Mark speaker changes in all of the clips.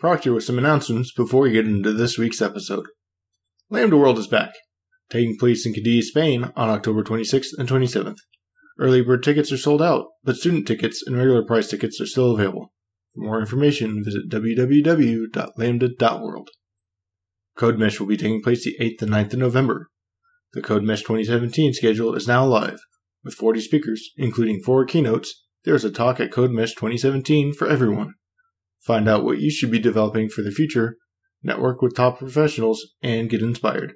Speaker 1: Proctor with some announcements before we get into this week's episode. Lambda World is back, taking place in Cadiz, Spain on October 26th and 27th. Early bird tickets are sold out, but student tickets and regular price tickets are still available. For more information, visit www.lambda.world. Code Mesh will be taking place the 8th and 9th of November. The Code Mesh 2017 schedule is now live. With 40 speakers, including four keynotes, there is a talk at Code Mesh 2017 for everyone. Find out what you should be developing for the future, network with top professionals, and get inspired.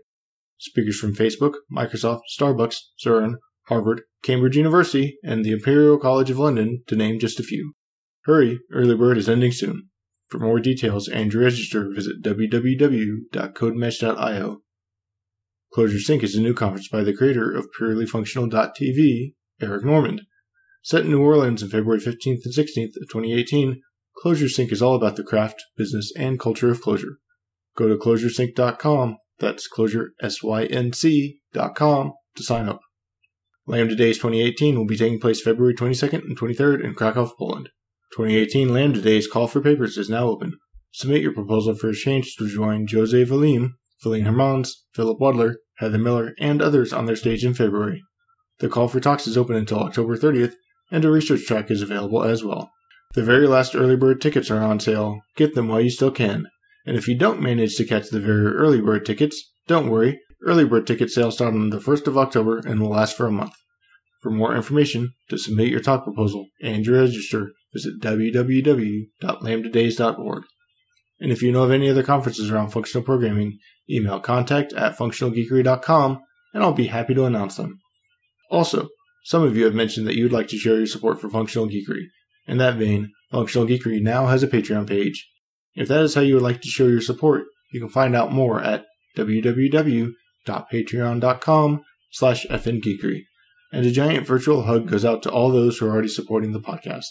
Speaker 1: Speakers from Facebook, Microsoft, Starbucks, CERN, Harvard, Cambridge University, and the Imperial College of London, to name just a few. Hurry, early bird is ending soon. For more details and to register, visit www.codemesh.io. Clojure Sync is a new conference by the creator of PurelyFunctional.tv, Eric Normand. Set in New Orleans on February 15th and 16th of 2018, Clojure Sync is all about the craft, business, and culture of Clojure. Go to clojuresync.com, that's Clojure, S-Y-N-C.com, to sign up. Lambda Days 2018 will be taking place February 22nd and 23rd in Krakow, Poland. 2018 Lambda Days call for papers is now open. Submit your proposal for a change to join Jose Valim, Felienne Hermans, Philip Wadler, Heather Miller, and others on their stage in February. The call for talks is open until October 30th, and a research track is available as well. The very last early bird tickets are on sale. Get them while you still can. And if you don't manage to catch the very early bird tickets, don't worry. Early bird ticket sales start on the 1st of October and will last for a month. For more information, to submit your talk proposal and your register, visit www.lambdadays.org. And if you know of any other conferences around functional programming, email contact at functionalgeekery.com and I'll be happy to announce them. Also, some of you have mentioned that you would like to share your support for Functional Geekery, in that vein, Functional Geekery now has a Patreon page. If that is how you would like to show your support, you can find out more at www.patreon.com slash fngeekery. And a giant virtual hug goes out to all those who are already supporting the podcast.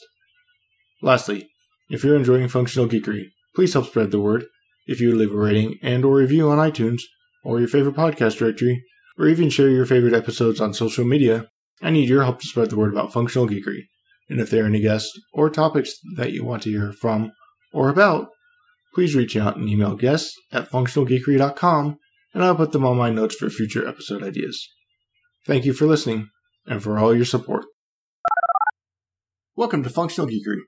Speaker 1: Lastly, if you're enjoying Functional Geekery, please help spread the word. If you leave a rating and or review on iTunes, or your favorite podcast directory, or even share your favorite episodes on social media, I need your help to spread the word about Functional Geekery. And if there are any guests or topics that you want to hear from or about, please reach out and email guests at functionalgeekery.com and I'll put them on my notes for future episode ideas. Thank you for listening and for all your support. Welcome to Functional Geekery.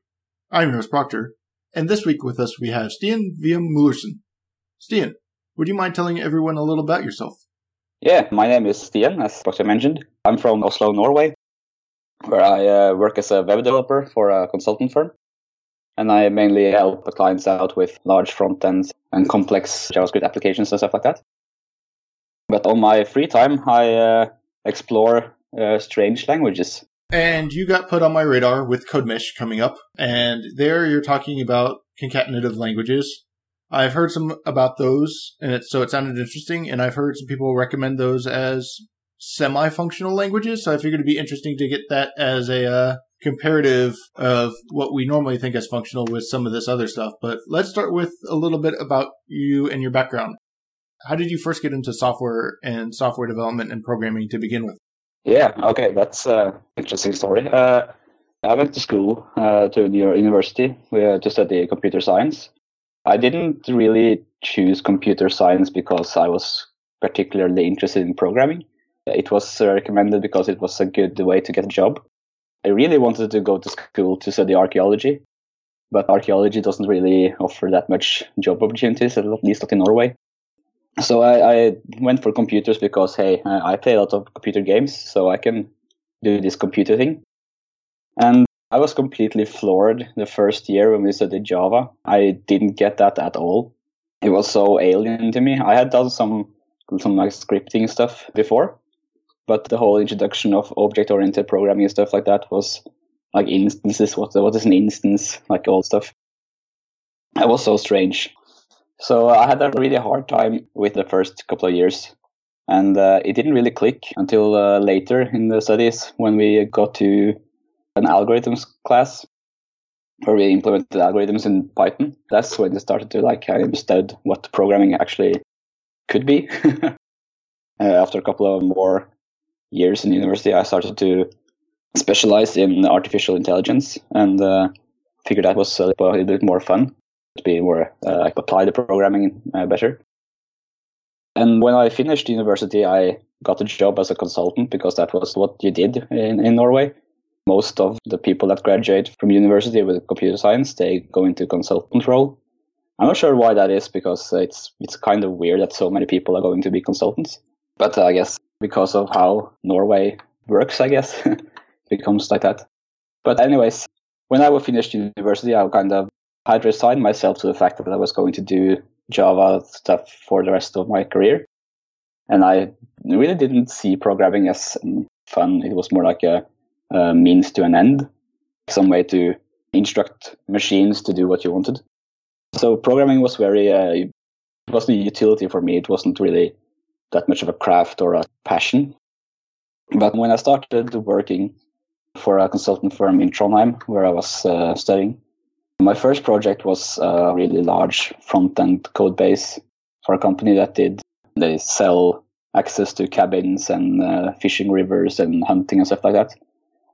Speaker 1: I'm your host Proctor, and this week with us we have Stian Veum Møllersen. Stian, would you mind telling everyone a little about yourself?
Speaker 2: Yeah, my name is Stian, as Proctor mentioned. I'm from Oslo, Norway where I uh, work as a web developer for a consultant firm. And I mainly help clients out with large front ends and complex JavaScript applications and stuff like that. But on my free time, I uh, explore uh, strange languages.
Speaker 1: And you got put on my radar with CodeMesh coming up. And there you're talking about concatenative languages. I've heard some about those, and it, so it sounded interesting. And I've heard some people recommend those as semi-functional languages. So I figured it'd be interesting to get that as a uh, comparative of what we normally think as functional with some of this other stuff. But let's start with a little bit about you and your background. How did you first get into software and software development and programming to begin with?
Speaker 2: Yeah, okay, that's an interesting story. Uh, I went to school uh, to New York University uh, to study computer science. I didn't really choose computer science because I was particularly interested in programming. It was recommended because it was a good way to get a job. I really wanted to go to school to study archaeology, but archaeology doesn't really offer that much job opportunities, at least not in Norway. So I, I went for computers because, hey, I play a lot of computer games, so I can do this computer thing. And I was completely floored the first year when we studied Java. I didn't get that at all. It was so alien to me. I had done some some like scripting stuff before, but the whole introduction of object oriented programming and stuff like that was like instances. What what is an instance? Like all stuff. That was so strange. So I had a really hard time with the first couple of years, and uh, it didn't really click until uh, later in the studies when we got to an algorithms class where we implemented algorithms in Python. That's when I started to like I understood what programming actually could be. uh, after a couple of more years in university, I started to specialize in artificial intelligence and uh, figured that was a little bit more fun. to be more uh, apply the programming uh, better. And when I finished university, I got a job as a consultant because that was what you did in, in Norway. Most of the people that graduate from university with computer science, they go into consultant role. I'm not sure why that is because it's it's kind of weird that so many people are going to be consultants. But uh, I guess because of how Norway works, I guess becomes like that. But anyways, when I was finished university, I kind of had resigned myself to the fact that I was going to do Java stuff for the rest of my career. And I really didn't see programming as fun. It was more like a, a means to an end, some way to instruct machines to do what you wanted. So programming was very, uh, it wasn't a utility for me. It wasn't really that much of a craft or a passion. But when I started working for a consultant firm in Trondheim, where I was uh, studying, my first project was a really large front end code base for a company that did, they sell access to cabins and uh, fishing rivers and hunting and stuff like that.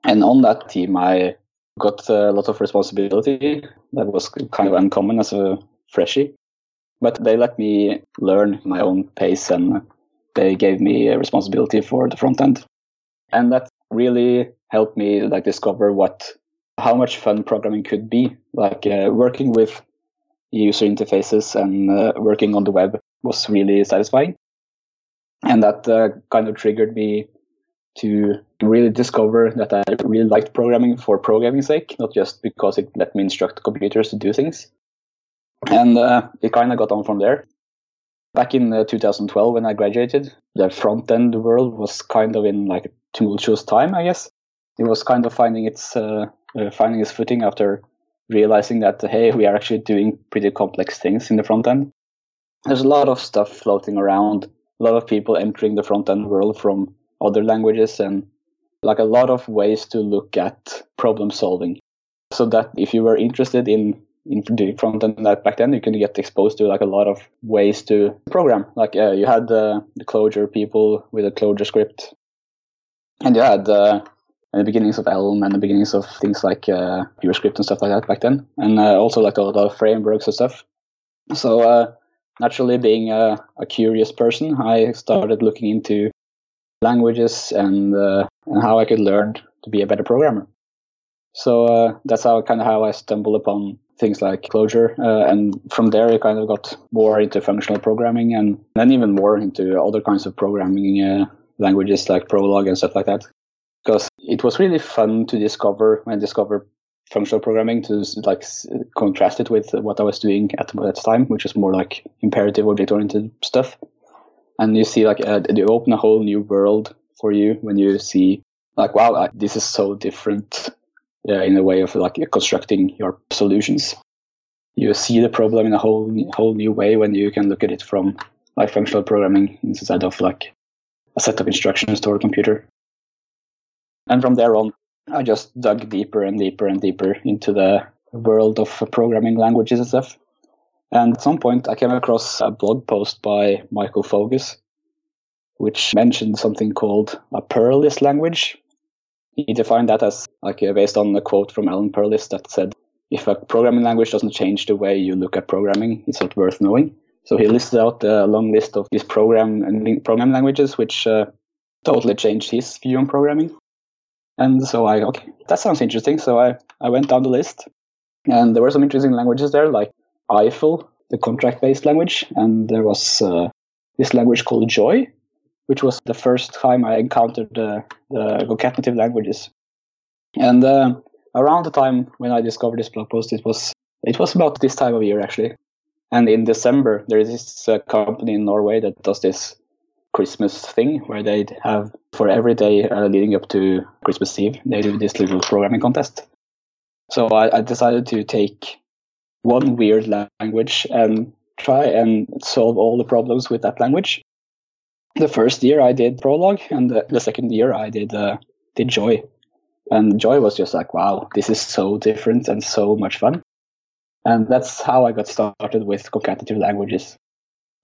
Speaker 2: And on that team, I got a lot of responsibility that was kind of uncommon as a freshie. But they let me learn my own pace and they gave me a responsibility for the front end. And that really helped me like discover what how much fun programming could be. Like uh, working with user interfaces and uh, working on the web was really satisfying. And that uh, kind of triggered me to really discover that I really liked programming for programming's sake, not just because it let me instruct computers to do things. And uh, it kind of got on from there. Back in uh, 2012, when I graduated, the front end world was kind of in like a tumultuous time, I guess. It was kind of finding its uh, uh, finding its footing after realizing that hey, we are actually doing pretty complex things in the front end. There's a lot of stuff floating around, a lot of people entering the front end world from other languages, and like a lot of ways to look at problem solving. So that if you were interested in in the front end back then, you can get exposed to like a lot of ways to program. Like uh, you had uh, the Clojure people with a ClojureScript, and you had uh, the beginnings of Elm and the beginnings of things like uh, PureScript and stuff like that back then, and uh, also like a lot of frameworks and stuff. So uh, naturally, being a, a, curious person, I started looking into languages and uh, and how I could learn to be a better programmer. So uh, that's how kind of how I stumbled upon things like Clojure, uh, and from there I kind of got more into functional programming, and then even more into other kinds of programming uh, languages like Prolog and stuff like that because it was really fun to discover and discover functional programming to like contrast it with what I was doing at that time, which is more like imperative object oriented stuff. And you see like uh, you open a whole new world for you when you see like wow this is so different uh, in a way of like constructing your solutions. You see the problem in a whole whole new way when you can look at it from like functional programming instead of like a set of instructions to a computer. And from there on, I just dug deeper and deeper and deeper into the world of programming languages and stuff. And at some point, I came across a blog post by Michael Fogus, which mentioned something called a Perlis language. He defined that as like uh, based on a quote from Alan Perlis that said, if a programming language doesn't change the way you look at programming, it's not worth knowing. So he listed out a long list of these program and program languages, which uh, totally changed his view on programming. And so I, okay, that sounds interesting. So I, I went down the list and there were some interesting languages there, like Eiffel, the contract based language. And there was uh, this language called Joy, which was the first time I encountered uh, the concatenative languages. And uh, around the time when I discovered this blog post, it was it was about this time of year actually. And in December, there is this uh, company in Norway that does this Christmas thing where they have for every day uh, leading up to Christmas Eve, they do this little programming contest. So I, I decided to take one weird language and try and solve all the problems with that language. The first year I did Prolog, and the, the second year I did uh, did Joy. And Joy was just like, wow, this is so different and so much fun. And that's how I got started with concatenative languages.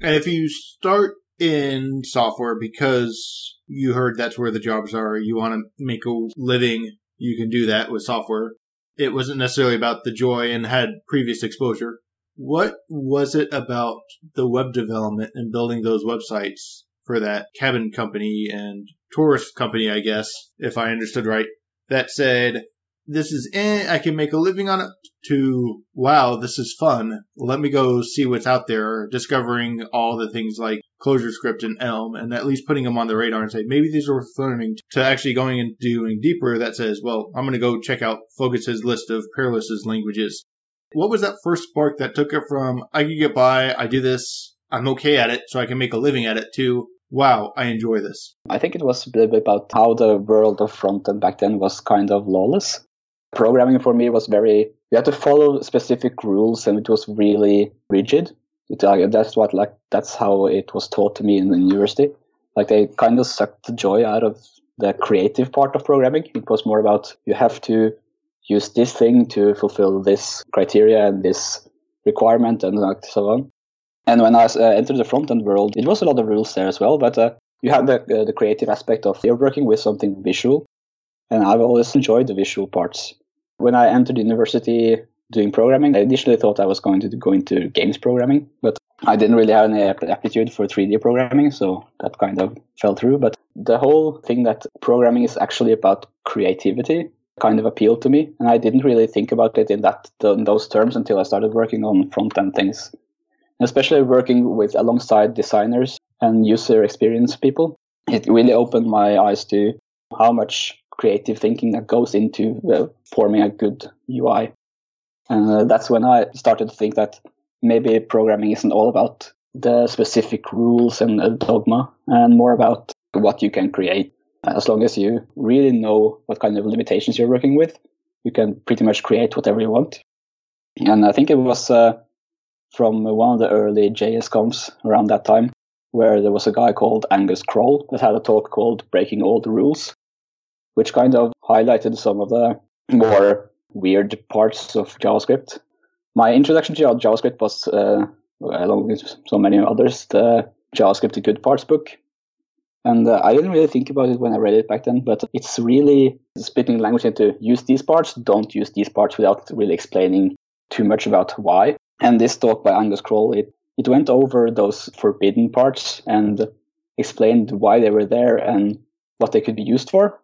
Speaker 1: And if you start in software because you heard that's where the jobs are. You want to make a living, you can do that with software. It wasn't necessarily about the joy and had previous exposure. What was it about the web development and building those websites for that cabin company and tourist company, I guess, if I understood right, that said, this is eh, I can make a living on it, to wow, this is fun. Let me go see what's out there, discovering all the things like ClojureScript and Elm, and at least putting them on the radar and say, maybe these are worth learning, to actually going and doing deeper that says, well, I'm going to go check out Fogus's list of Perlis's languages. What was that first spark that took it from, I can get by, I do this, I'm okay at it, so I can make a living at it, to wow, I enjoy this?
Speaker 2: I think it was a bit about how the world of front end back then was kind of lawless. Programming for me was very, you had to follow specific rules and it was really rigid. It, uh, that's what, like, that's how it was taught to me in the university. Like, they kind of sucked the joy out of the creative part of programming. It was more about you have to use this thing to fulfill this criteria and this requirement and so on. And when I uh, entered the front end world, it was a lot of rules there as well. But uh, you have the uh, the creative aspect of you're working with something visual, and I've always enjoyed the visual parts. When I entered university doing programming, I initially thought I was going to go into games programming, but I didn't really have any aptitude for 3D programming, so that kind of fell through. But the whole thing that programming is actually about creativity kind of appealed to me, and I didn't really think about it in that in those terms until I started working on front end things especially working with alongside designers and user experience people. It really opened my eyes to how much creative thinking that goes into uh, forming a good UI. And uh, that's when I started to think that maybe programming isn't all about the specific rules and uh, dogma and more about what you can create. As long as you really know what kind of limitations you're working with, you can pretty much create whatever you want. And I think it was uh, from one of the early JSConfs around that time, where there was a guy called Angus Croll that had a talk called Breaking All the Rules, which kind of highlighted some of the more weird parts of JavaScript. My introduction to JavaScript was, uh, along with so many others, the JavaScript the Good Parts book. And uh, I didn't really think about it when I read it back then, but it's really splitting language into use these parts, don't use these parts without really explaining too much about why. And this talk by Angus Croll, it, it went over those forbidden parts and explained why they were there and what they could be used for.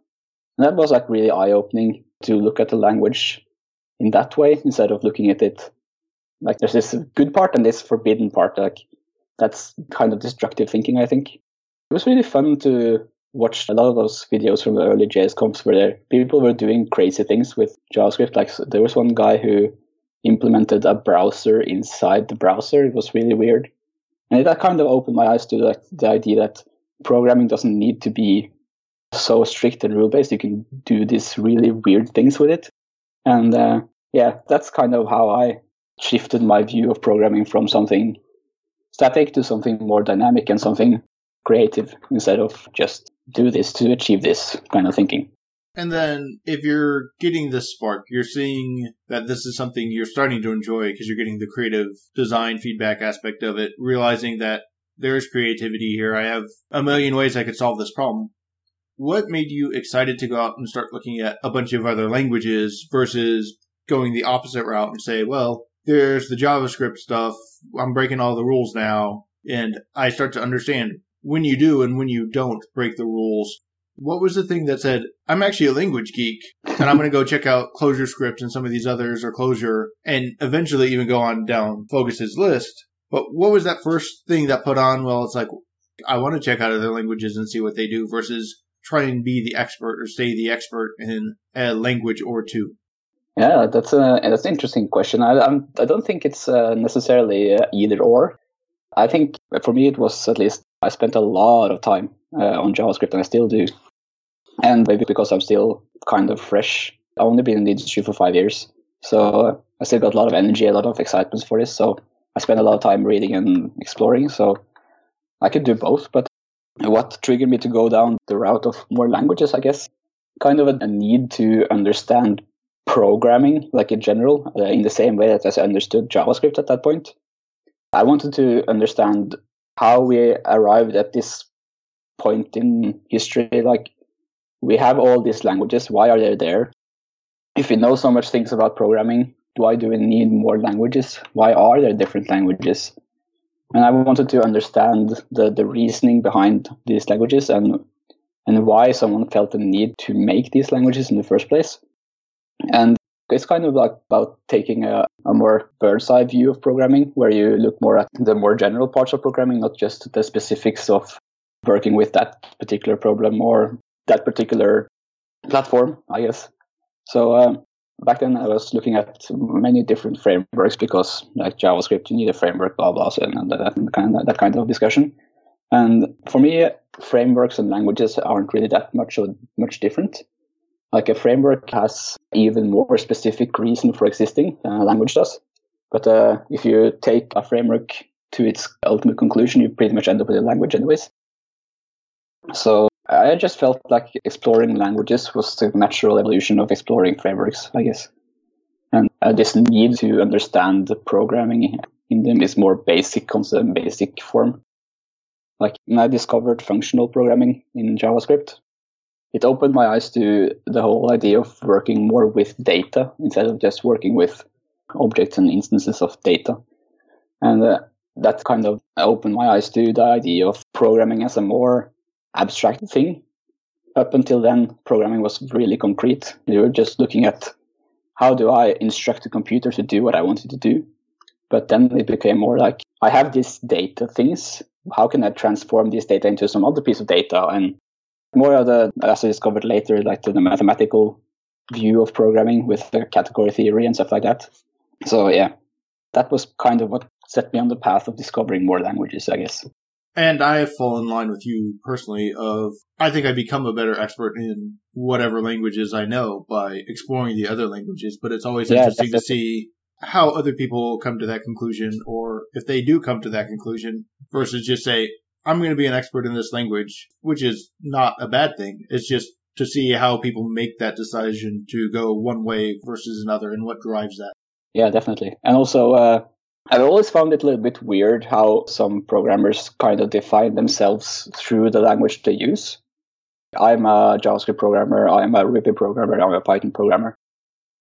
Speaker 2: And that was like really eye opening to look at the language in that way instead of looking at it like there's this good part and this forbidden part. Like that's kind of destructive thinking, I think. It was really fun to watch a lot of those videos from the early JSConfs where people were doing crazy things with JavaScript. Like there was one guy who implemented a browser inside the browser. It was really weird. And that kind of opened my eyes to the, the idea that programming doesn't need to be so strict and rule based. You can do these really weird things with it. And uh, yeah, that's kind of how I shifted my view of programming from something static to something more dynamic and something creative instead of just do this to achieve this kind of thinking.
Speaker 1: And then if you're getting this spark, you're seeing that this is something you're starting to enjoy because you're getting the creative design feedback aspect of it, realizing that there's creativity here. I have a million ways I could solve this problem. What made you excited to go out and start looking at a bunch of other languages versus going the opposite route and say, well, there's the JavaScript stuff. I'm breaking all the rules now. And I start to understand when you do and when you don't break the rules, what was the thing that said, I'm actually a language geek and I'm going to go check out ClojureScript and some of these others or Clojure and eventually even go on down Fogus's list. But what was that first thing that put on? Well, it's like, I want to check out other languages and see what they do versus try and be the expert or stay the expert in a language or two.
Speaker 2: Yeah, that's a that's an interesting question. I I'm, I do not think it's uh, necessarily uh, either or. I think for me it was at least I spent a lot of time uh, on JavaScript, and I still do. And maybe because I'm still kind of fresh, I've only been in the industry for five years, so I still got a lot of energy, a lot of excitement for this. So I spend a lot of time reading and exploring. So I could do both, but what triggered me to go down the route of more languages, I guess, kind of a, a need to understand programming, like in general, uh, in the same way that I understood JavaScript at that point. I wanted to understand how we arrived at this point in history. Like, we have all these languages. Why are they there? If we know so much things about programming, why do we need more languages? Why are there different languages? And I wanted to understand the, the reasoning behind these languages and and why someone felt the need to make these languages in the first place. And it's kind of like about taking a, a more bird's eye view of programming, where you look more at the more general parts of programming, not just the specifics of working with that particular problem or that particular platform, I guess. So um, back then I was looking at many different frameworks because like JavaScript, you need a framework, blah blah, and that, kind of, that kind of discussion. And for me, frameworks and languages aren't really that much much different. Like a framework has even more specific reason for existing than a language does. But uh, if you take a framework to its ultimate conclusion, you pretty much end up with a language anyways. So I just felt like exploring languages was the natural evolution of exploring frameworks, I guess. And uh, this need to understand the programming in them is more basic concept, basic form. Like when I discovered functional programming in JavaScript, it opened my eyes to the whole idea of working more with data instead of just working with objects and instances of data. And uh, that kind of opened my eyes to the idea of programming as a more abstract thing. Up until then, programming was really concrete. You were just looking at how do I instruct the computer to do what I wanted to do. But then it became more like I have these data things. How can I transform this data into some other piece of data? And more of the, as I discovered later, like the mathematical view of programming with the category theory and stuff like that. So yeah, that was kind of what set me on the path of discovering more languages, I guess.
Speaker 1: And I have fallen in line with you personally of I think I become a better expert in whatever languages I know by exploring the other languages, but it's always yeah, interesting to see how other people come to that conclusion or if they do come to that conclusion versus just say, I'm going to be an expert in this language, which is not a bad thing. It's just to see how people make that decision to go one way versus another and what drives that.
Speaker 2: Yeah, definitely. And also, uh, I've always found it a little bit weird how some programmers kind of define themselves through the language they use. I'm a JavaScript programmer, I'm a Ruby programmer, I'm a Python programmer.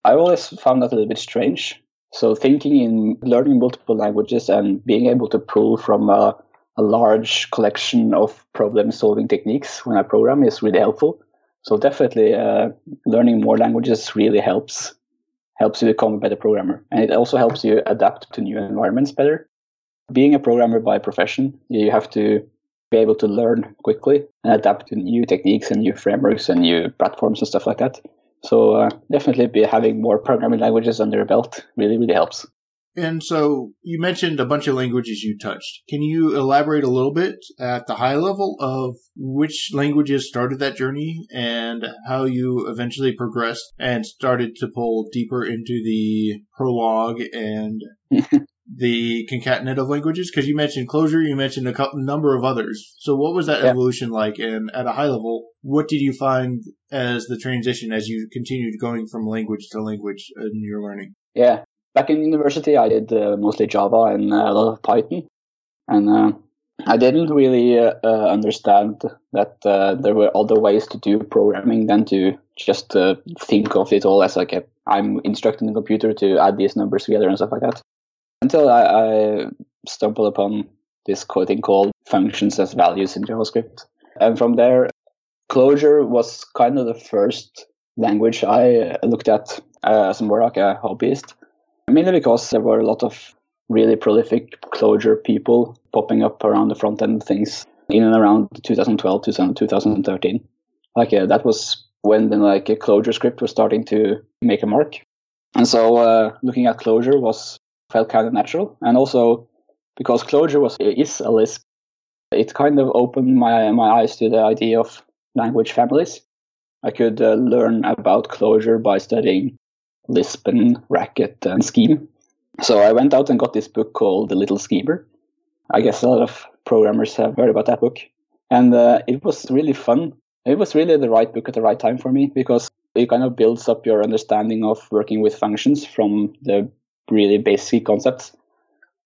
Speaker 2: I've always found that a little bit strange. So thinking in learning multiple languages and being able to pull from a, a large collection of problem solving techniques when I program is really helpful. So definitely uh, learning more languages really helps helps you become a better programmer. And it also helps you adapt to new environments better. Being a programmer by profession, you have to be able to learn quickly and adapt to new techniques and new frameworks and new platforms and stuff like that. So uh, definitely be having more programming languages under your belt really, really helps.
Speaker 1: And so you mentioned a bunch of languages you touched. Can you elaborate a little bit at the high level of which languages started that journey and how you eventually progressed and started to pull deeper into the Prolog and the concatenative languages? Because you mentioned Clojure, you mentioned a couple, number of others. So what was that yeah. evolution like? And at a high level, what did you find as the transition as you continued going from language to language in your learning?
Speaker 2: Yeah, back in university, I did uh, mostly Java and uh, a lot of Python, and uh, I didn't really uh, understand that there were other ways to do programming than to just think of it all as like a, I'm instructing the computer to add these numbers together and stuff like that. Until I, I stumbled upon this thing called functions as values in JavaScript, and from there, Clojure was kind of the first language I looked at as more like a hobbyist mainly because there were a lot of really prolific Clojure people popping up around the front end things in and around 2012 2013 like uh, that was when the like a Clojure script was starting to make a mark. And so uh, looking at Clojure was felt kind of natural. And also because Clojure was is a lisp it kind of opened my my eyes to the idea of language families. I could uh, learn about Clojure by studying Lisp and Racket and Scheme. So I went out and got this book called The Little Schemer. I guess a lot of programmers have heard about that book. And uh, it was really fun. It was really the right book at the right time for me because it kind of builds up your understanding of working with functions from the really basic concepts.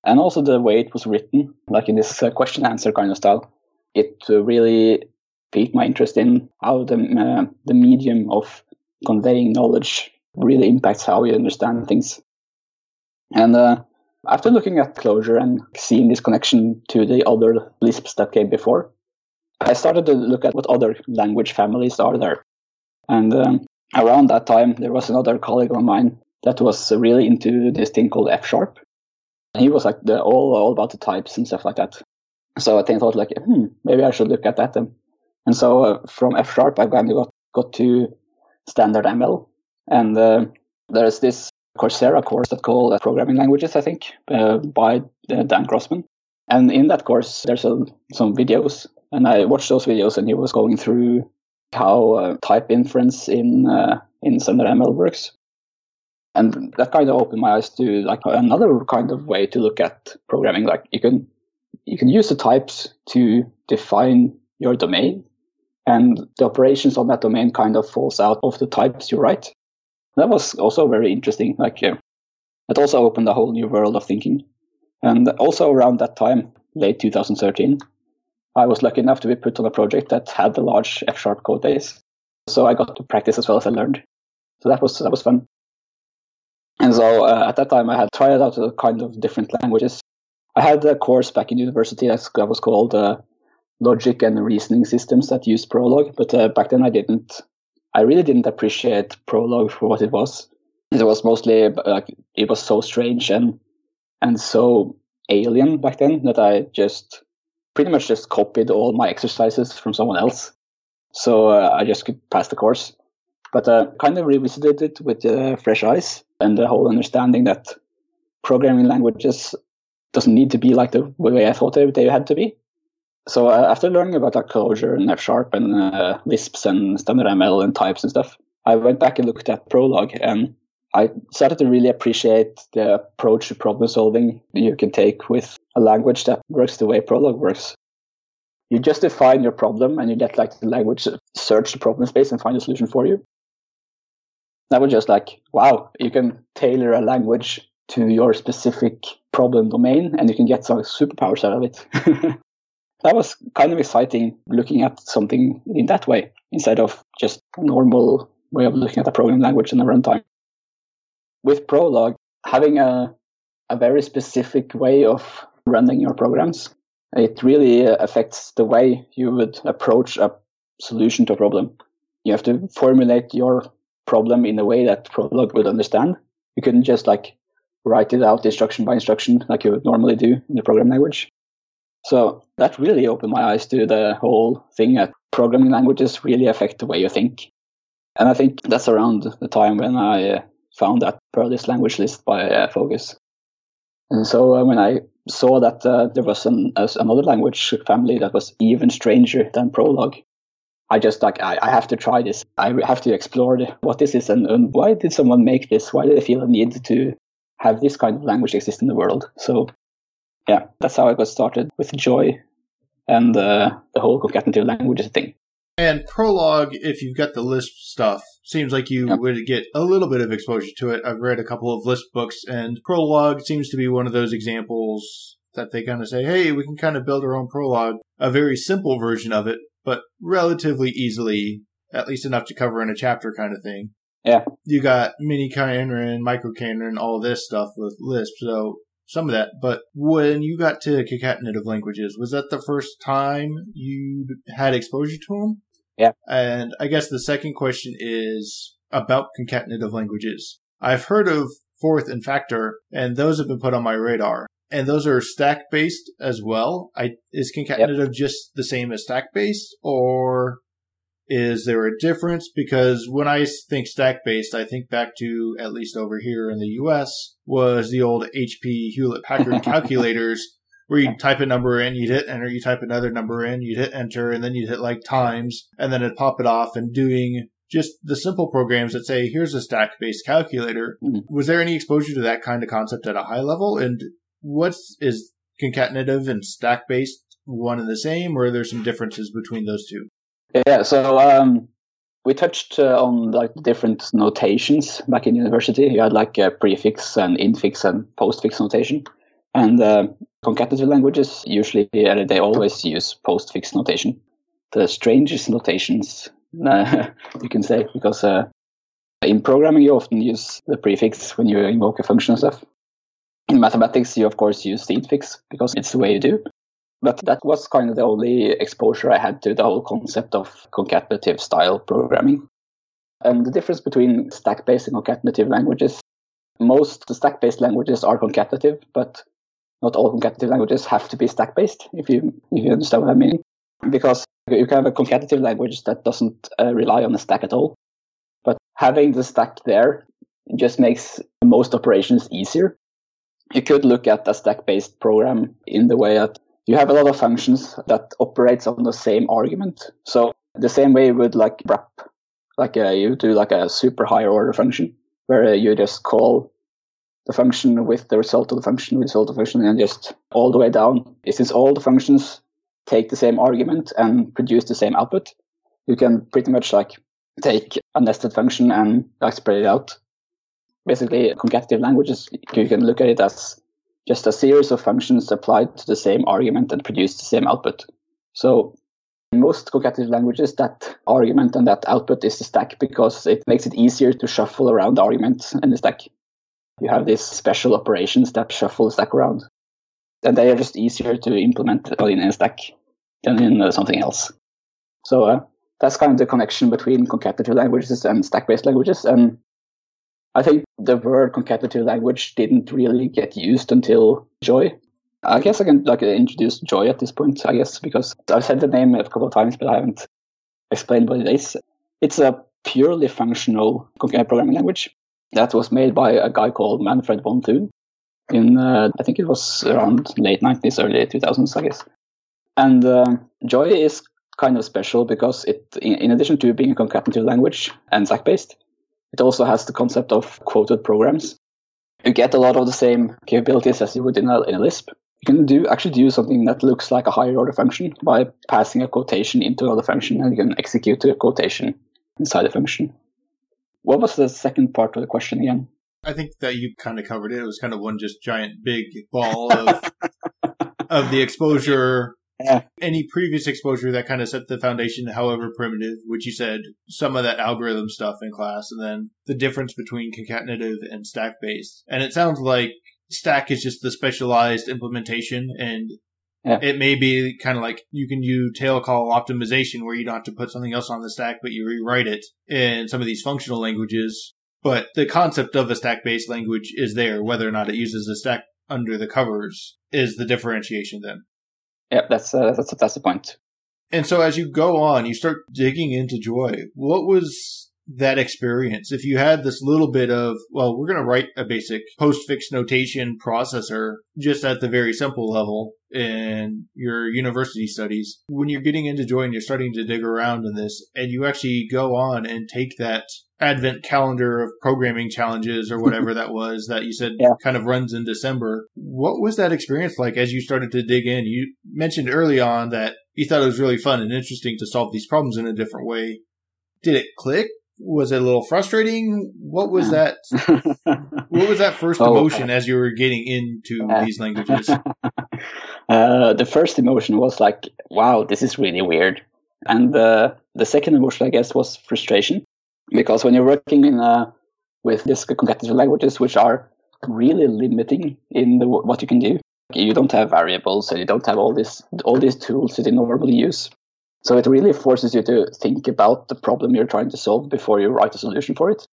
Speaker 2: And also the way it was written, like in this uh, question answer kind of style. It uh, really piqued my interest in how the, uh, the medium of conveying knowledge really impacts how you understand things. And uh, after looking at Clojure and seeing this connection to the other Lisps that came before, I started to look at what other language families are there. And um, around that time, there was another colleague of mine that was really into this thing called F sharp. He was like the, all, all about the types and stuff like that. So I think I thought like, hmm, maybe I should look at that. And so uh, from F sharp, I kind of got, got to standard ML. And uh, there's this Coursera course that called uh, Programming Languages, I think, uh, by uh, Dan Grossman. And in that course, there's some videos, and I watched those videos, and he was going through how uh, type inference in uh, in ML works, and that kind of opened my eyes to like another kind of way to look at programming. Like you can you can use the types to define your domain, and the operations on that domain kind of falls out of the types you write that was also very interesting. Like uh, it also opened a whole new world of thinking. And also around that time, late 2013, I was lucky enough to be put on a project that had the large F sharp code base. So I got to practice as well as I learned. So that was that was fun. And so uh, at that time, I had tried out a kind of different languages. I had a course back in university that was called uh, Logic and Reasoning Systems that used Prolog, but uh, back then I didn't I really didn't appreciate Prolog for what it was. It was mostly like it was so strange and and so alien back then that I just pretty much just copied all my exercises from someone else. So uh, I just could pass the course. But uh, kind of revisited it with uh, fresh eyes and the whole understanding that programming languages doesn't need to be like the way I thought they, they had to be so uh, after learning about like Clojure and F Sharp and uh, Lisps and standard ML and types and stuff, I went back and looked at Prolog and I started to really appreciate the approach to problem solving you can take with a language that works the way Prolog works. You just define your problem and you let like the language search the problem space and find a solution for you. That was just like, wow, you can tailor a language to your specific problem domain and you can get some superpowers out of it. that was kind of exciting looking at something in that way instead of just normal way of looking at a programming language in a runtime. With Prolog, having a, a very specific way of running your programs, it really affects the way you would approach a solution to a problem. You have to formulate your problem in a way that Prolog would understand. You couldn't just like write it out instruction by instruction like you would normally do in the programming language. So that really opened my eyes to the whole thing that programming languages really affect the way you think. And I think that's around the time when I uh, found that Perlis language list by uh, Fogus. And so uh, when I saw that uh, there was an, another language family that was even stranger than Prolog, I just like, I, I have to try this. I have to explore what this is and, and why did someone make this? Why did they feel a need to have this kind of language exist in the world? So yeah, that's how I got started with Joy and uh, the whole getting concatenative languages thing.
Speaker 1: And Prolog, if you've got the Lisp stuff, seems like you yep. would get a little bit of exposure to it. I've read a couple of Lisp books, and Prolog seems to be one of those examples that they kind of say, hey, we can kind of build our own Prolog, a very simple version of it, but relatively easily, at least enough to cover in a chapter kind of thing.
Speaker 2: Yeah.
Speaker 1: You got miniKanren, micro Canron, all this stuff with Lisp. So some of that. But when you got to concatenative languages, was that the first time you had exposure to them?
Speaker 2: Yeah.
Speaker 1: And I guess the second question is about concatenative languages. I've heard of Forth and Factor, and those have been put on my radar. And those are stack based as well. I, is concatenative yep. just the same as stack based, or is there a difference? Because when I think stack based, I think back to, at least over here in the US, was the old HP Hewlett Packard calculators where you'd type a number in, you'd hit enter, you type another number in, you'd hit enter, and then you'd hit like times, and then it'd pop it off and doing just the simple programs that say, here's a stack based calculator. Mm-hmm. Was there any exposure to that kind of concept at a high level? And what's is concatenative and stack based one and the same, or are there some differences between those two?
Speaker 2: Yeah, so um, we touched uh, on like different notations back in university. You had like a prefix and infix and postfix notation, and uh, concatenative languages usually uh, they always use postfix notation. The strangest notations uh, you can say because uh, in programming you often use the prefix when you invoke a function and stuff. In mathematics, you of course use fix because it's the way you do. But that was kind of the only exposure I had to the whole concept of concatenative style programming. And the difference between stack based and concatenative languages most stack based languages are concatenative, but not all concatenative languages have to be stack based, if you, if you understand what I mean. Because you can have a concatenative language that doesn't uh, rely on the stack at all. But having the stack there just makes most operations easier. You could look at a stack based program in the way that you have a lot of functions that operates on the same argument. So the same way you would like wrap, like you do like a super higher order function where you just call the function with the result of the function, result of the function, and just all the way down. Since all the functions take the same argument and produce the same output, you can pretty much like take a nested function and like spread it out. Basically, concatenative languages, you can look at it as just a series of functions applied to the same argument and produce the same output. So in most concatenative languages, that argument and that output is the stack because it makes it easier to shuffle around the argument in the stack. You have these special operations that shuffle the stack around. And they are just easier to implement in a stack than in uh, something else. So uh, that's kind of the connection between concatenative languages and stack-based languages. And I think the word concatenative language didn't really get used until Joy. I guess I can like introduce Joy at this point, I guess, because I've said the name a couple of times, but I haven't explained what it is. It's a purely functional programming language that was made by a guy called Manfred von Thun in, uh, I think it was around late 90s, early 2000s, I guess. And uh, Joy is kind of special because it, in, in addition to being a concatenative language and stack based, it also has the concept of quoted programs. You get a lot of the same capabilities as you would in a, in a Lisp. You can do actually do something that looks like a higher order function by passing a quotation into another function, and you can execute the quotation inside the function. What was the second part of the question again?
Speaker 1: I think that you kind of covered it. It was kind of one just giant big ball of of the exposure yeah. Any previous exposure that kind of set the foundation, however primitive, which you said some of that algorithm stuff in class, and then the difference between concatenative and stack based. And it sounds like stack is just the specialized implementation and yeah. It may be kind of like you can do tail call optimization where you don't have to put something else on the stack, but you rewrite it in some of these functional languages. But the concept of a stack based language is there. Whether or not it uses a stack under the covers is the differentiation then.
Speaker 2: Yeah, that's uh, that's that's the point.
Speaker 1: And so as you go on, you start digging into joy. What was that experience? If you had this little bit of, well, we're going to write a basic postfix notation processor just at the very simple level in your university studies. When you're getting into joy and you're starting to dig around in this and you actually go on and take that advent calendar of programming challenges or whatever that was that you said yeah. kind of runs in December. What was that experience like as you started to dig in? You mentioned early on that you thought it was really fun and interesting to solve these problems in a different way. Did it click? Was it a little frustrating? What was that? what was that first oh, emotion as you were getting into uh, these languages?
Speaker 2: Uh, the first emotion was like, "Wow, this is really weird," and uh, the second emotion, I guess, was frustration because when you're working in uh, with these concatenative languages, which are really limiting in the, what you can do, you don't have variables and you don't have all this all these tools that you normally use. So it really forces you to think about the problem you're trying to solve before you write a solution for it.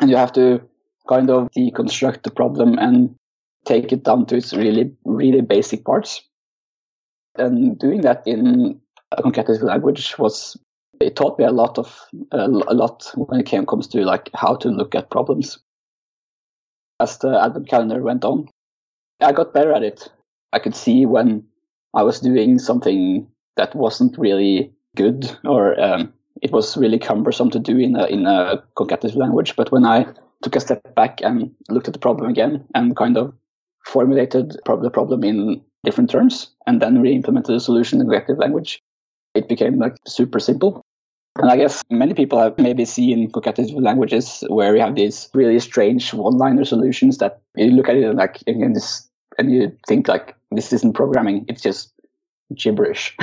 Speaker 2: And you have to kind of deconstruct the problem and take it down to its really, really basic parts. And doing that in a concatenative language was it taught me a lot of a lot when it came comes to like how to look at problems. As the advent calendar went on, I got better at it. I could see when I was doing something that wasn't really good or um, it was really cumbersome to do in a in a concatenative language. But when I took a step back and looked at the problem again and kind of formulated the problem in different terms and then re-implemented the solution in concatenative language, it became like super simple. And I guess many people have maybe seen concatenative languages where you have these really strange one-liner solutions that you look at it and like and and you think like this isn't programming, it's just gibberish.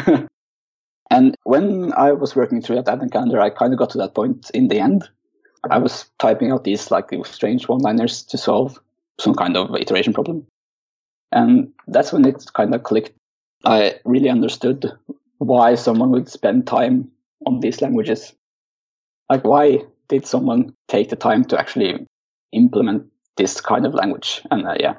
Speaker 2: and when I was working through that advent calendar, I kind of got to that point in the end. I was typing out these like strange one-liners to solve some kind of iteration problem. And that's when it kind of clicked. I really understood why someone would spend time on these languages. Like, why did someone take the time to actually implement this kind of language? And uh, yeah,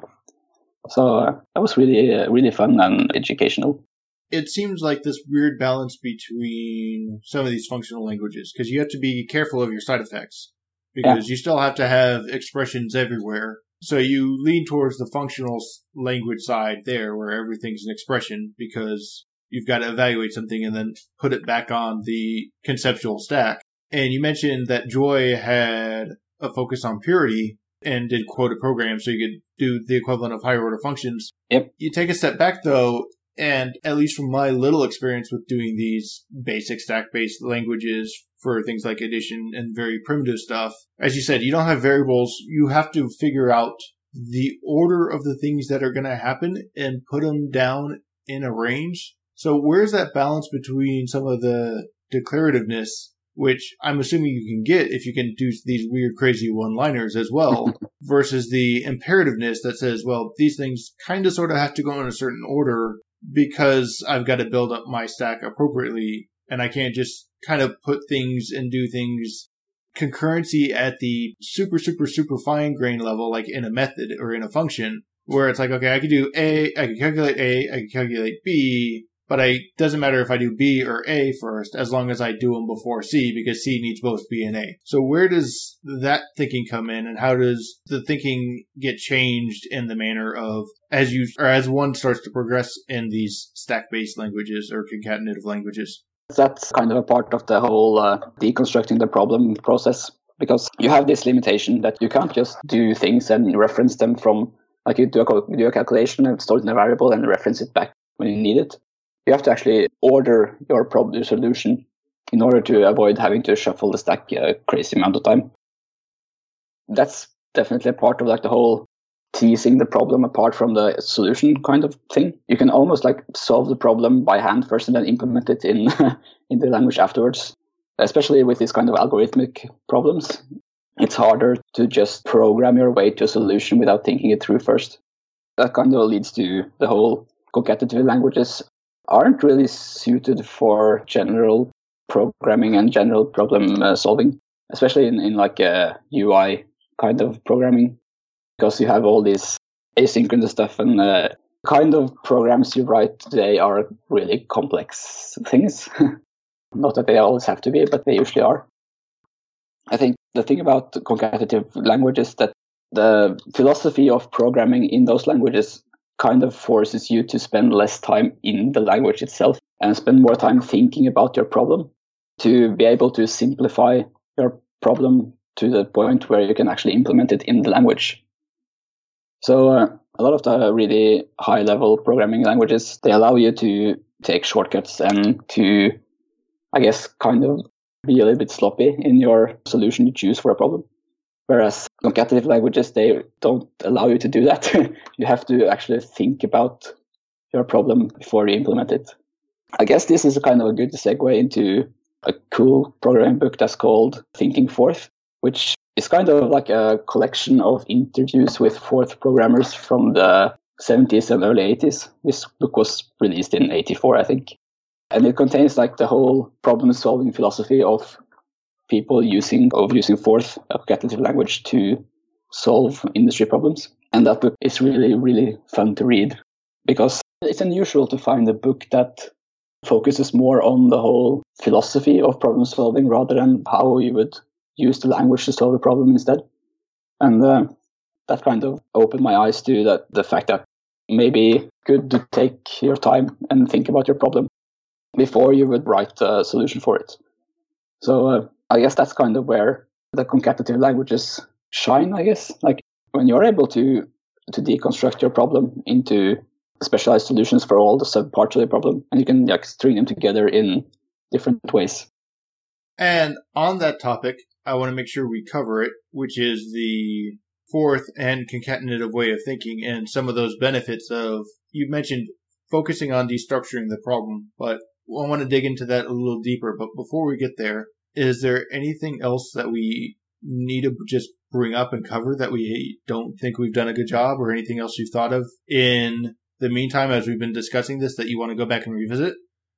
Speaker 2: so uh, that was really, uh, really fun and educational.
Speaker 1: It seems like this weird balance between some of these functional languages because you have to be careful of your side effects because yeah. you still have to have expressions everywhere. So you lean towards the functional language side there where everything's an expression because you've got to evaluate something and then put it back on the conceptual stack. And you mentioned that Joy had a focus on purity and did quoted programs so you could do the equivalent of higher order functions.
Speaker 2: Yep.
Speaker 1: You take a step back though, and at least from my little experience with doing these basic stack based languages for things like addition and very primitive stuff, as you said, you don't have variables. You have to figure out the order of the things that are going to happen and put them down in a range so where's that balance between some of the declarativeness, which I'm assuming you can get if you can do these weird, crazy one-liners as well, versus the imperativeness that says, well, these things kind of sort of have to go in a certain order because I've got to build up my stack appropriately and I can't just kind of put things and do things concurrency at the super, super, super fine grain level, like in a method or in a function, where it's like, okay, I can do A, I can calculate A, I can calculate B, but it doesn't matter if I do B or A first, as long as I do them before C, because C needs both B and A. So where does that thinking come in, and how does the thinking get changed in the manner of as you or as one starts to progress in these stack-based languages or concatenative languages?
Speaker 2: That's kind of a part of the whole uh, deconstructing the problem process because you have this limitation that you can't just do things and reference them from like you do a, do a calculation and store it in a variable and reference it back when you need it you have to actually order your problem solution in order to avoid having to shuffle the stack a crazy amount of time. That's definitely a part of like the whole teasing the problem apart from the solution kind of thing. You can almost like solve the problem by hand first and then implement it in in the language afterwards. Especially with these kind of algorithmic problems, it's harder to just program your way to a solution without thinking it through first. That kind of leads to the whole concatenative languages aren't really suited for general programming and general problem uh, solving, especially in, in like a UI kind of programming, because you have all these asynchronous stuff and uh, kind of programs you write today are really complex things. Not that they always have to be, but they usually are. I think the thing about concatenative languages that the philosophy of programming in those languages kind of forces you to spend less time in the language itself and spend more time thinking about your problem to be able to simplify your problem to the point where you can actually implement it in the language. So uh, a lot of the really high level programming languages, they allow you to take shortcuts and to, I guess, kind of be a little bit sloppy in your solution you choose for a problem. Whereas concatenative languages, they don't allow you to do that. you have to actually think about your problem before you implement it. I guess this is a kind of a good segue into a cool programming book that's called Thinking Forth, which is kind of like a collection of interviews with Forth programmers from the 70s and early 80s. This book was released in 84, I think. And it contains like the whole problem solving philosophy of people using of using Forth a concatenative language to solve industry problems. And that book is really, really fun to read because it's unusual to find a book that focuses more on the whole philosophy of problem solving rather than how you would use the language to solve the problem instead. And uh, that kind of opened my eyes to that the fact that maybe good to take your time and think about your problem before you would write a solution for it. So uh, I guess that's kind of where the concatenative languages shine, I guess. Like when you're able to to deconstruct your problem into specialized solutions for all the sub parts of the problem, and you can like string them together in different ways.
Speaker 1: And on that topic, I want to make sure we cover it, which is the Forth and concatenative way of thinking and some of those benefits of you mentioned focusing on destructuring the problem, but I want to dig into that a little deeper. But before we get there, is there anything else that we need to just bring up and cover that we don't think we've done a good job or anything else you've thought of in the meantime as we've been discussing this that you want to go back and revisit?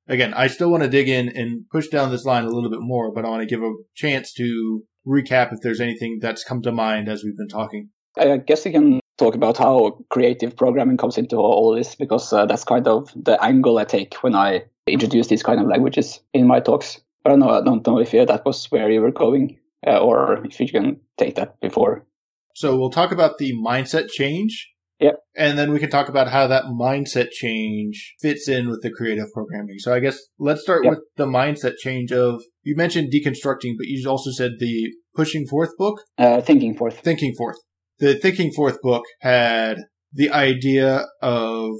Speaker 1: Again, I still want to dig in and push down this line a little bit more, but I want to give a chance to recap if there's anything that's come to mind as we've been talking.
Speaker 2: I guess you can talk about how creative programming comes into all this because uh, that's kind of the angle I take when I introduce these kind of languages in my talks. I don't know. I don't know if that was where you were going, uh, or if you can take that before.
Speaker 1: So we'll talk about the mindset change.
Speaker 2: Yep.
Speaker 1: And then we can talk about how that mindset change fits in with the creative programming. So I guess let's start yep. with the mindset change of you mentioned deconstructing, but you also said the pushing forth book.
Speaker 2: Uh, thinking forth.
Speaker 1: Thinking forth. The thinking forth book had the idea of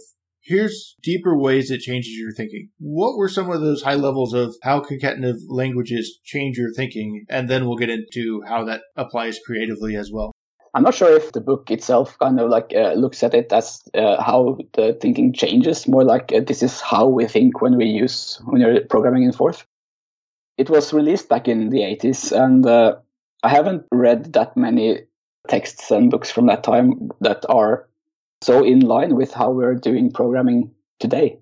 Speaker 1: Here's deeper ways it changes your thinking. What were some of those high levels of how concatenative languages change your thinking? And then we'll get into how that applies creatively as well.
Speaker 2: I'm not sure if the book itself kind of like uh, looks at it as uh, how the thinking changes, more like uh, this is how we think when we use when you're programming in Forth. It was released back in the 80s, and uh, I haven't read that many texts and books from that time that are so in line with how we're doing programming today.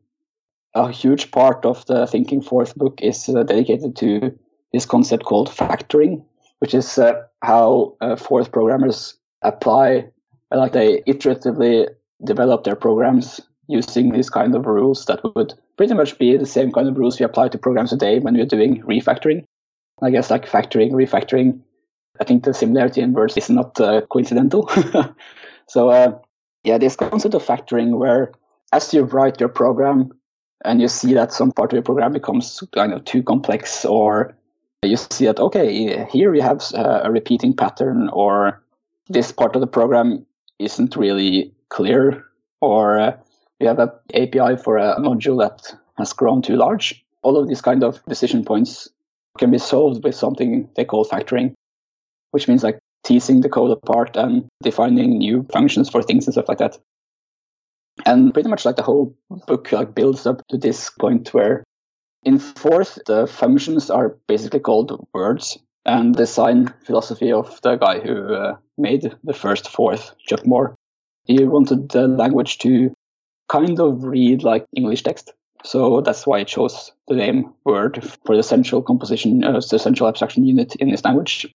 Speaker 2: A huge part of the Thinking Forth book is uh, dedicated to this concept called factoring, which is uh, how uh, Forth programmers apply, like they iteratively develop their programs using these kind of rules that would pretty much be the same kind of rules we apply to programs today when we're doing refactoring. I guess like factoring, refactoring. I think the similarity in words is not uh, coincidental. so uh, yeah, this concept of factoring where as you write your program and you see that some part of your program becomes kind of too complex or you see that, okay, here you have a repeating pattern or this part of the program isn't really clear or uh, you have an API for a module that has grown too large. All of these kind of decision points can be solved with something they call factoring, which means like teasing the code apart and defining new functions for things and stuff like that. And pretty much like the whole book like builds up to this point where in Forth the functions are basically called words and the design philosophy of the guy who uh, made the first Forth, Chuck Moore. He wanted the language to kind of read like English text. So that's why it chose the name word for the central composition, uh, the central abstraction unit in this language.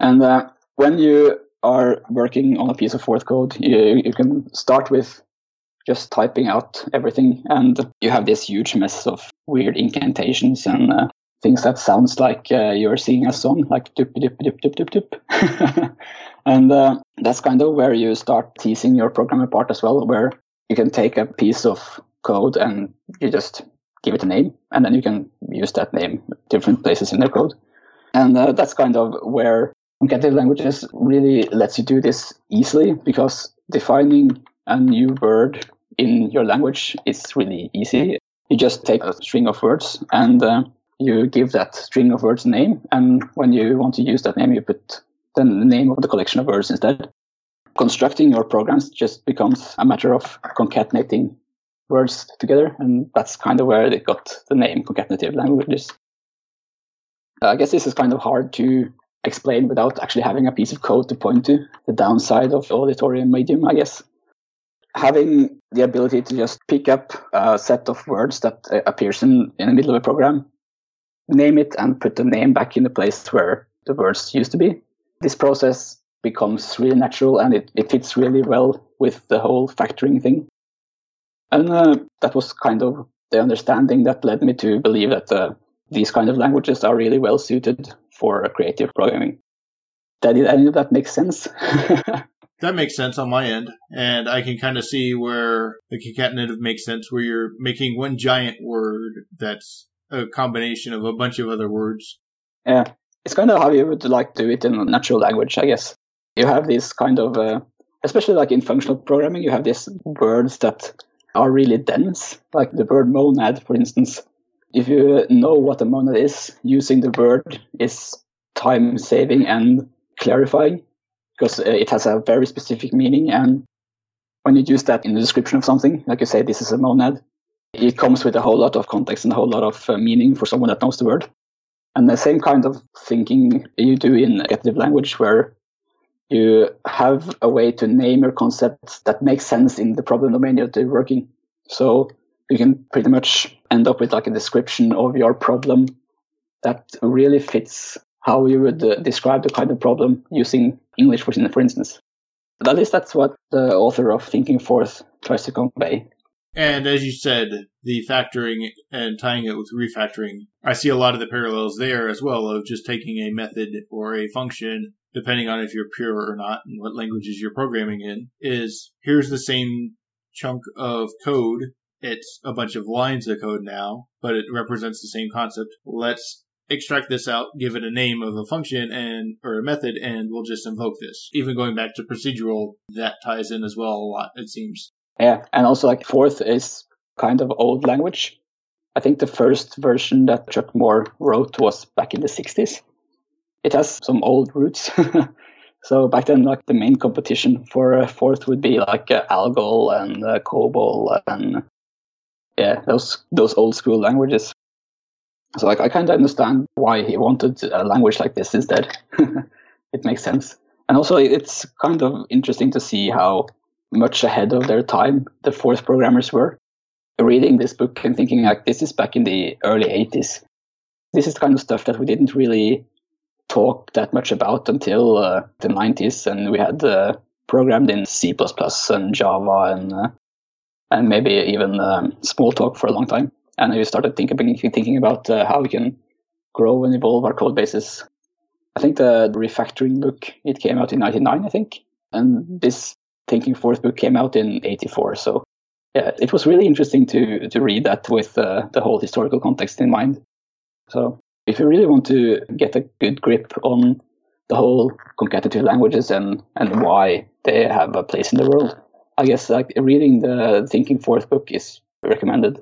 Speaker 2: And uh, when you are working on a piece of Forth code, you, you can start with just typing out everything, and you have this huge mess of weird incantations and uh, things that sounds like uh, you're singing a song, like dup dup dup dup dup dup. and uh, that's kind of where you start teasing your program apart as well, where you can take a piece of code and you just give it a name, and then you can use that name different places in the code. And uh, that's kind of where concatenative languages really lets you do this easily because defining a new word in your language is really easy. You just take a string of words and uh, you give that string of words a name. And when you want to use that name, you put then the name of the collection of words instead. Constructing your programs just becomes a matter of concatenating words together. And that's kind of where they got the name concatenative languages. I guess this is kind of hard to explain without actually having a piece of code to point to. The downside of auditorium medium, I guess. Having the ability to just pick up a set of words that uh, appears in, in the middle of a program, name it, and put the name back in the place where the words used to be. This process becomes really natural and it, it fits really well with the whole factoring thing. And uh, that was kind of the understanding that led me to believe that these kind of languages are really well suited for creative programming. Did any of that make sense?
Speaker 1: that makes sense on my end. And I can kind of see where the concatenative makes sense, where you're making one giant word that's a combination of a bunch of other words.
Speaker 2: Yeah. It's kind of how you would like to do it in a natural language, I guess. You have this kind of, uh, especially like in functional programming, you have these words that are really dense, like the word monad, for instance if you know what a monad is, using the word is time saving and clarifying because uh, it has a very specific meaning. And when you use that in the description of something, like you say, this is a monad, it comes with a whole lot of context and a whole lot of uh, meaning for someone that knows the word. And the same kind of thinking you do in native language, where you have a way to name your concepts that makes sense in the problem domain that you're working. So you can pretty much end up with like a description of your problem that really fits how you would uh, describe the kind of problem using English, for, instance. At least that's what the author of Thinking Forth tries to convey.
Speaker 1: And as you said, the factoring and tying it with refactoring, I see a lot of the parallels there as well of just taking a method or a function, depending on if you're pure or not and what languages you're programming in, is here's the same chunk of code. It's a bunch of lines of code now, but it represents the same concept. Let's extract this out, give it a name of a function and or a method, and we'll just invoke this. Even going back to procedural, that ties in as well a lot, it seems.
Speaker 2: Yeah, and also like Forth is kind of old language. I think the first version that Chuck Moore wrote was back in the 60s. It has some old roots. so back then, like the main competition for uh, Forth would be like uh, Algol and uh, COBOL and yeah, those those old school languages. So like I kind of understand why he wanted a language like this instead. it makes sense, and also it's kind of interesting to see how much ahead of their time the Forth programmers were. Reading this book and thinking like this is back in the early 80s. This is the kind of stuff that we didn't really talk that much about until uh, the 90s, and we had uh, programmed in C++ and Java and uh, and maybe even um, Smalltalk for a long time. And we started thinking thinking about uh, how we can grow and evolve our code bases. I think the refactoring book it came out in '99, I think, and this Thinking Forth book came out in '84. So yeah, it was really interesting to to read that with uh, the whole historical context in mind. So if you really want to get a good grip on the whole concatenative languages and and why they have a place in the world, I guess like reading the Thinking Forth book is recommended.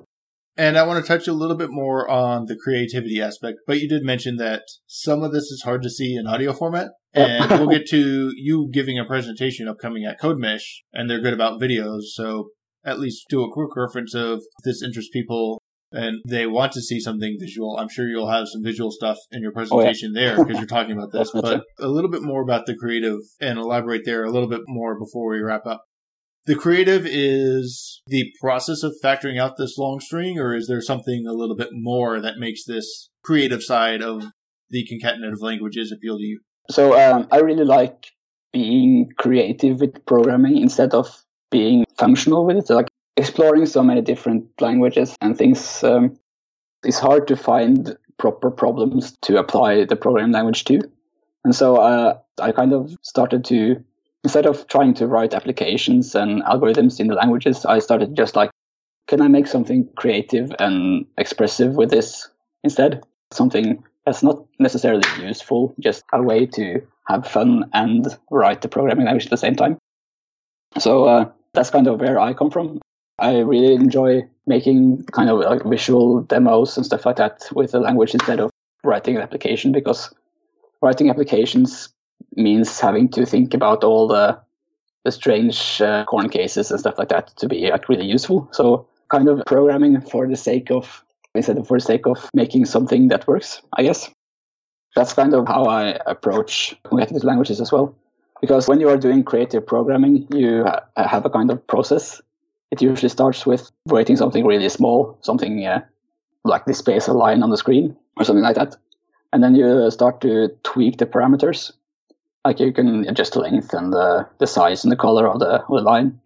Speaker 1: And I want to touch a little bit more on the creativity aspect, but you did mention that some of this is hard to see in audio format. And we'll get to you giving a presentation upcoming at CodeMesh, and they're good about videos. So at least do a quick reference of this interests people and they want to see something visual. I'm sure you'll have some visual stuff in your presentation oh, yeah. there because you're talking about this, but a little bit more about the creative and elaborate there a little bit more before we wrap up. The creative is the process of factoring out this long string, or is there something a little bit more that makes this creative side of the concatenative languages appeal to you?
Speaker 2: So um, I really like being creative with programming instead of being functional with it. So like exploring so many different languages and things, um, it's hard to find proper problems to apply the programming language to. And so uh, I kind of started to instead of trying to write applications and algorithms in the languages, I started just like, can I make something creative and expressive with this instead? Something that's not necessarily useful, just a way to have fun and write the programming language at the same time. So uh, that's kind of where I come from. I really enjoy making kind of like visual demos and stuff like that with the language instead of writing an application because writing applications means having to think about all the the strange uh, corner cases and stuff like that to be like really useful. So kind of programming for the sake of instead of for the sake of making something that works, I guess. That's kind of how I approach concatenated languages as well. Because when you are doing creative programming, you ha- have a kind of process. It usually starts with writing something really small, something uh, like displays a line on the screen or something like that. And then you start to tweak the parameters like you can adjust the length and the, the size and the color of the, of the line.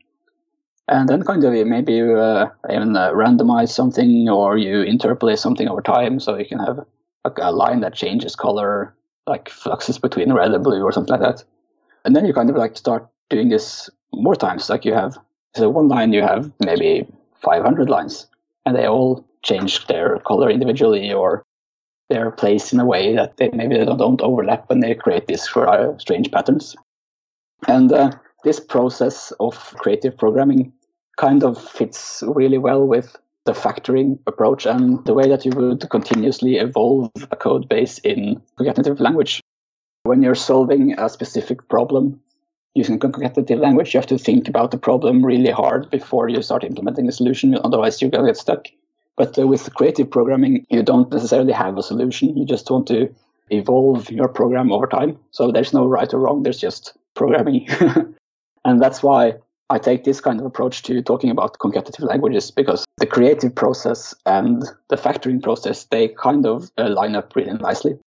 Speaker 2: And then kind of maybe you uh, even uh, randomize something or you interpolate something over time so you can have a, a, line that changes color, like fluxes between red and blue or something like that. And then you kind of like start doing this more times. Like you have, so one line you have maybe 500 lines and they all change their color individually or they're placed in a way that they maybe they don't overlap when they create these strange patterns. And uh, this process of creative programming kind of fits really well with the factoring approach and the way that you would continuously evolve a code base in concatenative language. When you're solving a specific problem using concatenative language, you have to think about the problem really hard before you start implementing the solution. Otherwise, you're going to get stuck. But uh, with creative programming, you don't necessarily have a solution. You just want to evolve your program over time. So there's no right or wrong. There's just programming. and that's why I take this kind of approach to talking about concatenative languages because the creative process and the factoring process, they kind of uh, line up really nicely.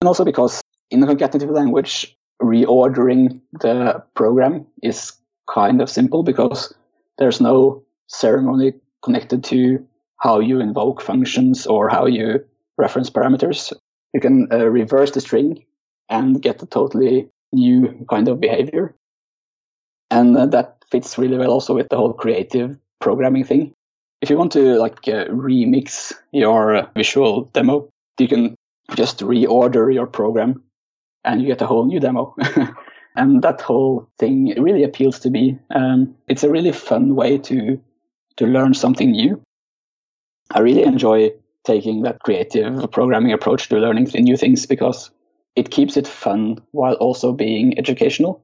Speaker 2: And also because in a concatenative language, reordering the program is kind of simple because there's no ceremony connected to how you invoke functions or how you reference parameters. You can uh, reverse the string and get a totally new kind of behavior. And uh, that fits really well also with the whole creative programming thing. If you want to like uh, remix your visual demo, you can just reorder your program and you get a whole new demo. and that whole thing really appeals to me. Um, it's a really fun way to to learn something new. I really enjoy taking that creative programming approach to learning new things because it keeps it fun while also being educational.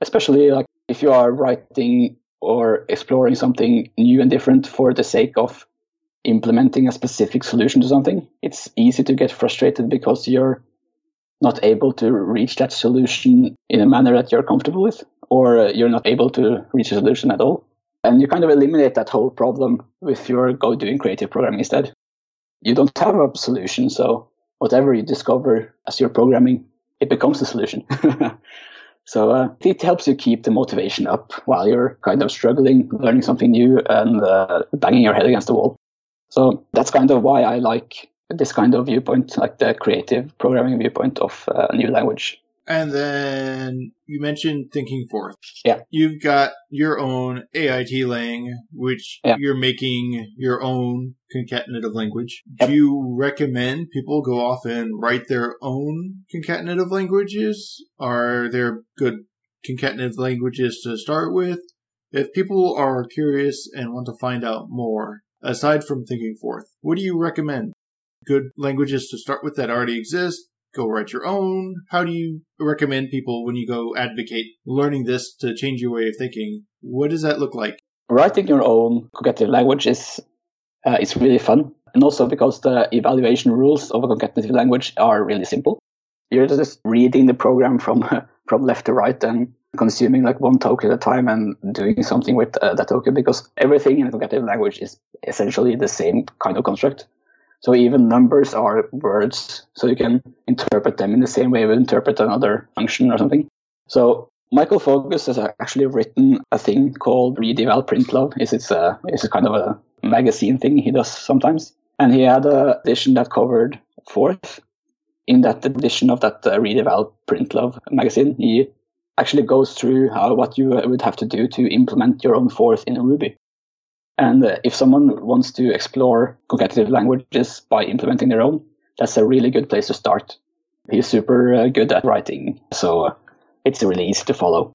Speaker 2: Especially like if you are writing or exploring something new and different for the sake of implementing a specific solution to something, it's easy to get frustrated because you're not able to reach that solution in a manner that you're comfortable with, or uh, you're not able to reach a solution at all. And you kind of eliminate that whole problem with your go doing creative programming instead. You don't have a solution, so whatever you discover as you're programming, it becomes a solution. so uh, it helps you keep the motivation up while you're kind of struggling, learning something new, and uh, banging your head against the wall. So that's kind of why I like this kind of viewpoint, like the creative programming viewpoint of uh, a new language.
Speaker 1: And then you mentioned thinking forth.
Speaker 2: Yeah.
Speaker 1: You've got your own AIT lang, which
Speaker 2: yeah.
Speaker 1: you're making your own concatenative language.
Speaker 2: Yep.
Speaker 1: Do you recommend people go off and write their own concatenative languages? Are there good concatenative languages to start with? If people are curious and want to find out more, aside from thinking forth, what do you recommend? Good languages to start with that already exist? Go write your own? How do you recommend people when you go advocate learning this to change your way of thinking? What does that look like?
Speaker 2: Writing your own concatenative language is uh, it's really fun, and also because the evaluation rules of a concatenative language are really simple. You're just reading the program from from left to right and consuming like one token at a time and doing something with uh, that token because everything in a concatenative language is essentially the same kind of construct. So even numbers are words, so you can interpret them in the same way would interpret another function or something. So Michael Fogus has actually written a thing called Read-Eval Printlove. It's, it's, a, it's a kind of a magazine thing he does sometimes. And he had an edition that covered Forth. In that edition of that uh, Read-Eval Printlove magazine, he actually goes through how what you would have to do to implement your own Forth in Ruby. And uh, if someone wants to explore concatenative languages by implementing their own, that's a really good place to start. He's super uh, good at writing, so uh, it's really easy to follow.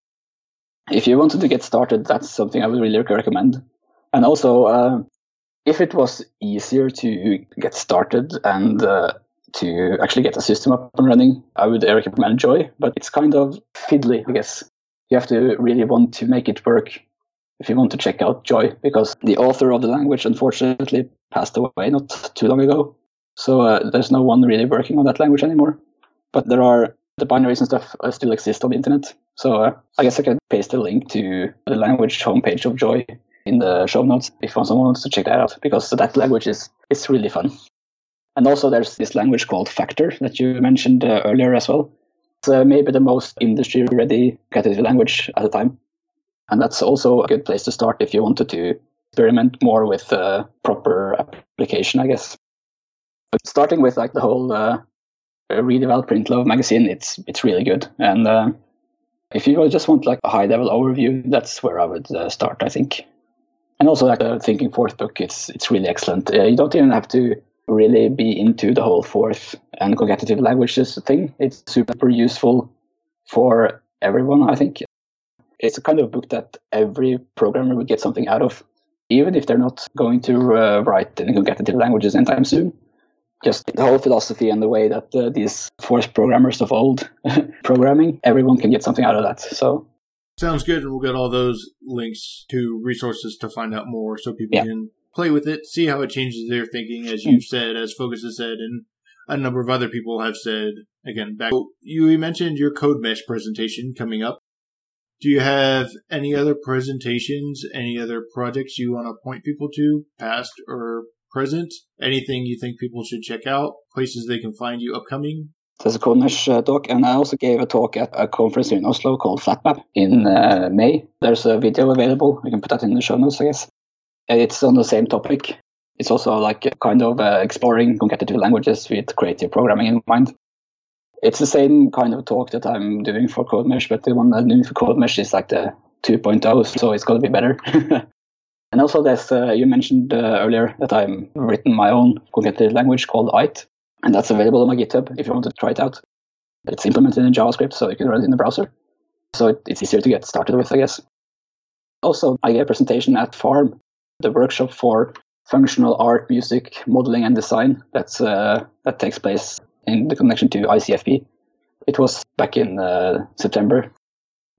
Speaker 2: If you wanted to get started, that's something I would really recommend. And also, uh, if it was easier to get started and uh, to actually get a system up and running, I would recommend Joy, but it's kind of fiddly, I guess. You have to really want to make it work if you want to check out Joy, because the author of the language unfortunately passed away not too long ago. So uh, there's no one really working on that language anymore. But there are the binaries and stuff uh, still exist on the internet. So uh, I guess I can paste a link to the language homepage of Joy in the show notes if someone wants to check that out, because that language is it's really fun. And also there's this language called Factor that you mentioned uh, earlier as well. It's maybe the most industry-ready concatenative language at the time. And that's also a good place to start if you wanted to experiment more with uh, proper application, I guess. But starting with like the whole uh, Read-Eval Printlove magazine, it's it's really good. And uh, if you just want like a high level overview, that's where I would uh, start, I think. And also like the Thinking Forth book, it's it's really excellent. Uh, you don't even have to really be into the whole Forth and concatenative languages thing. It's super useful for everyone, I think it's a kind of book that every programmer would get something out of, even if they're not going to uh, write in concatenative languages anytime soon. Just the whole philosophy and the way that uh, these Forth programmers of old programming, everyone can get something out of that. So
Speaker 1: sounds good, and we'll get all those links to resources to find out more, so people
Speaker 2: yeah.
Speaker 1: can play with it, see how it changes their thinking, as you've said, as Fogus has said, and a number of other people have said, again, back, you mentioned your code mesh presentation coming up. Do you have any other presentations, any other projects you want to point people to, past or present? Anything you think people should check out? Places they can find you upcoming?
Speaker 2: There's a Codemesh uh, talk, and I also gave a talk at a conference in Oslo called FlatMap in uh, May. There's a video available. We can put that in the show notes, I guess. It's on the same topic. It's also like kind of uh, exploring concatenative languages with creative programming in mind. It's the same kind of talk that I'm doing for CodeMesh, but the one I'm doing for CodeMesh is like the 2.0, so it's going to be better. and also, there's uh, you mentioned uh, earlier that I'm written my own concatenative language called IT, and that's available on my GitHub if you want to try it out. It's implemented in JavaScript, so you can run it in the browser. So it, it's easier to get started with, I guess. Also, I gave a presentation at Farm, the workshop for functional art, music, modeling, and design. That's uh, that takes place in the connection to ICFP. It was back in uh, September.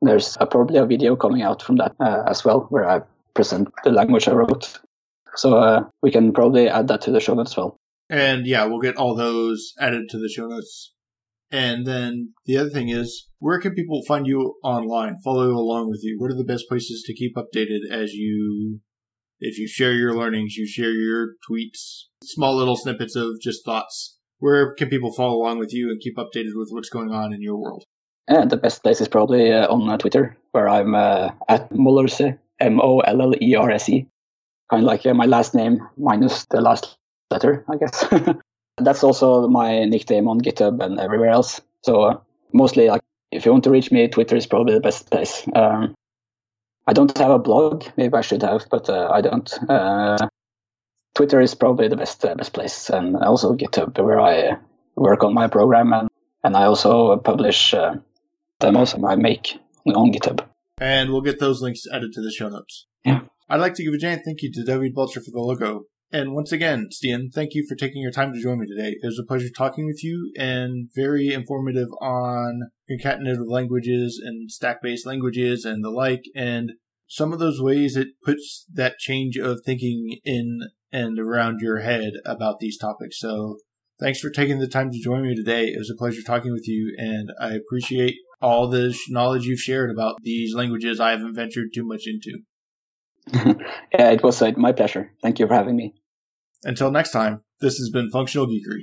Speaker 2: There's a, probably a video coming out from that uh, as well, where I present the language I wrote. So uh, we can probably add that to the show notes as well.
Speaker 1: And yeah, we'll get all those added to the show notes. And then the other thing is, where can people find you online, follow along with you? What are the best places to keep updated as you, if you share your learnings, you share your tweets, small little snippets of just thoughts? Where can people follow along with you and keep updated with what's going on in your world?
Speaker 2: Yeah, the best place is probably uh, on uh, Twitter, where I'm uh, at Mollerse, M O L L E R S E. Kind of like uh, my last name minus the last letter, I guess. That's also my nickname on GitHub and everywhere else. So uh, mostly, like, if you want to reach me, Twitter is probably the best place. Um, I don't have a blog. Maybe I should have, but I don't. Twitter is probably the best uh, best place, and also GitHub, where I work on my program, and and I also publish uh, demos I make on GitHub.
Speaker 1: And we'll get those links added to the show notes.
Speaker 2: Yeah.
Speaker 1: I'd like to give a giant thank you to David Belcher for the logo. And once again, Stian, thank you for taking your time to join me today. It was a pleasure talking with you and very informative on concatenative languages and stack based languages and the like, and some of those ways it puts that change of thinking in and around your head about these topics. So thanks for taking the time to join me today. It was a pleasure talking with you, and I appreciate all the knowledge you've shared about these languages I haven't ventured too much into.
Speaker 2: yeah, it was uh, my pleasure. Thank you for having me.
Speaker 1: Until next time, this has been Functional Geekery.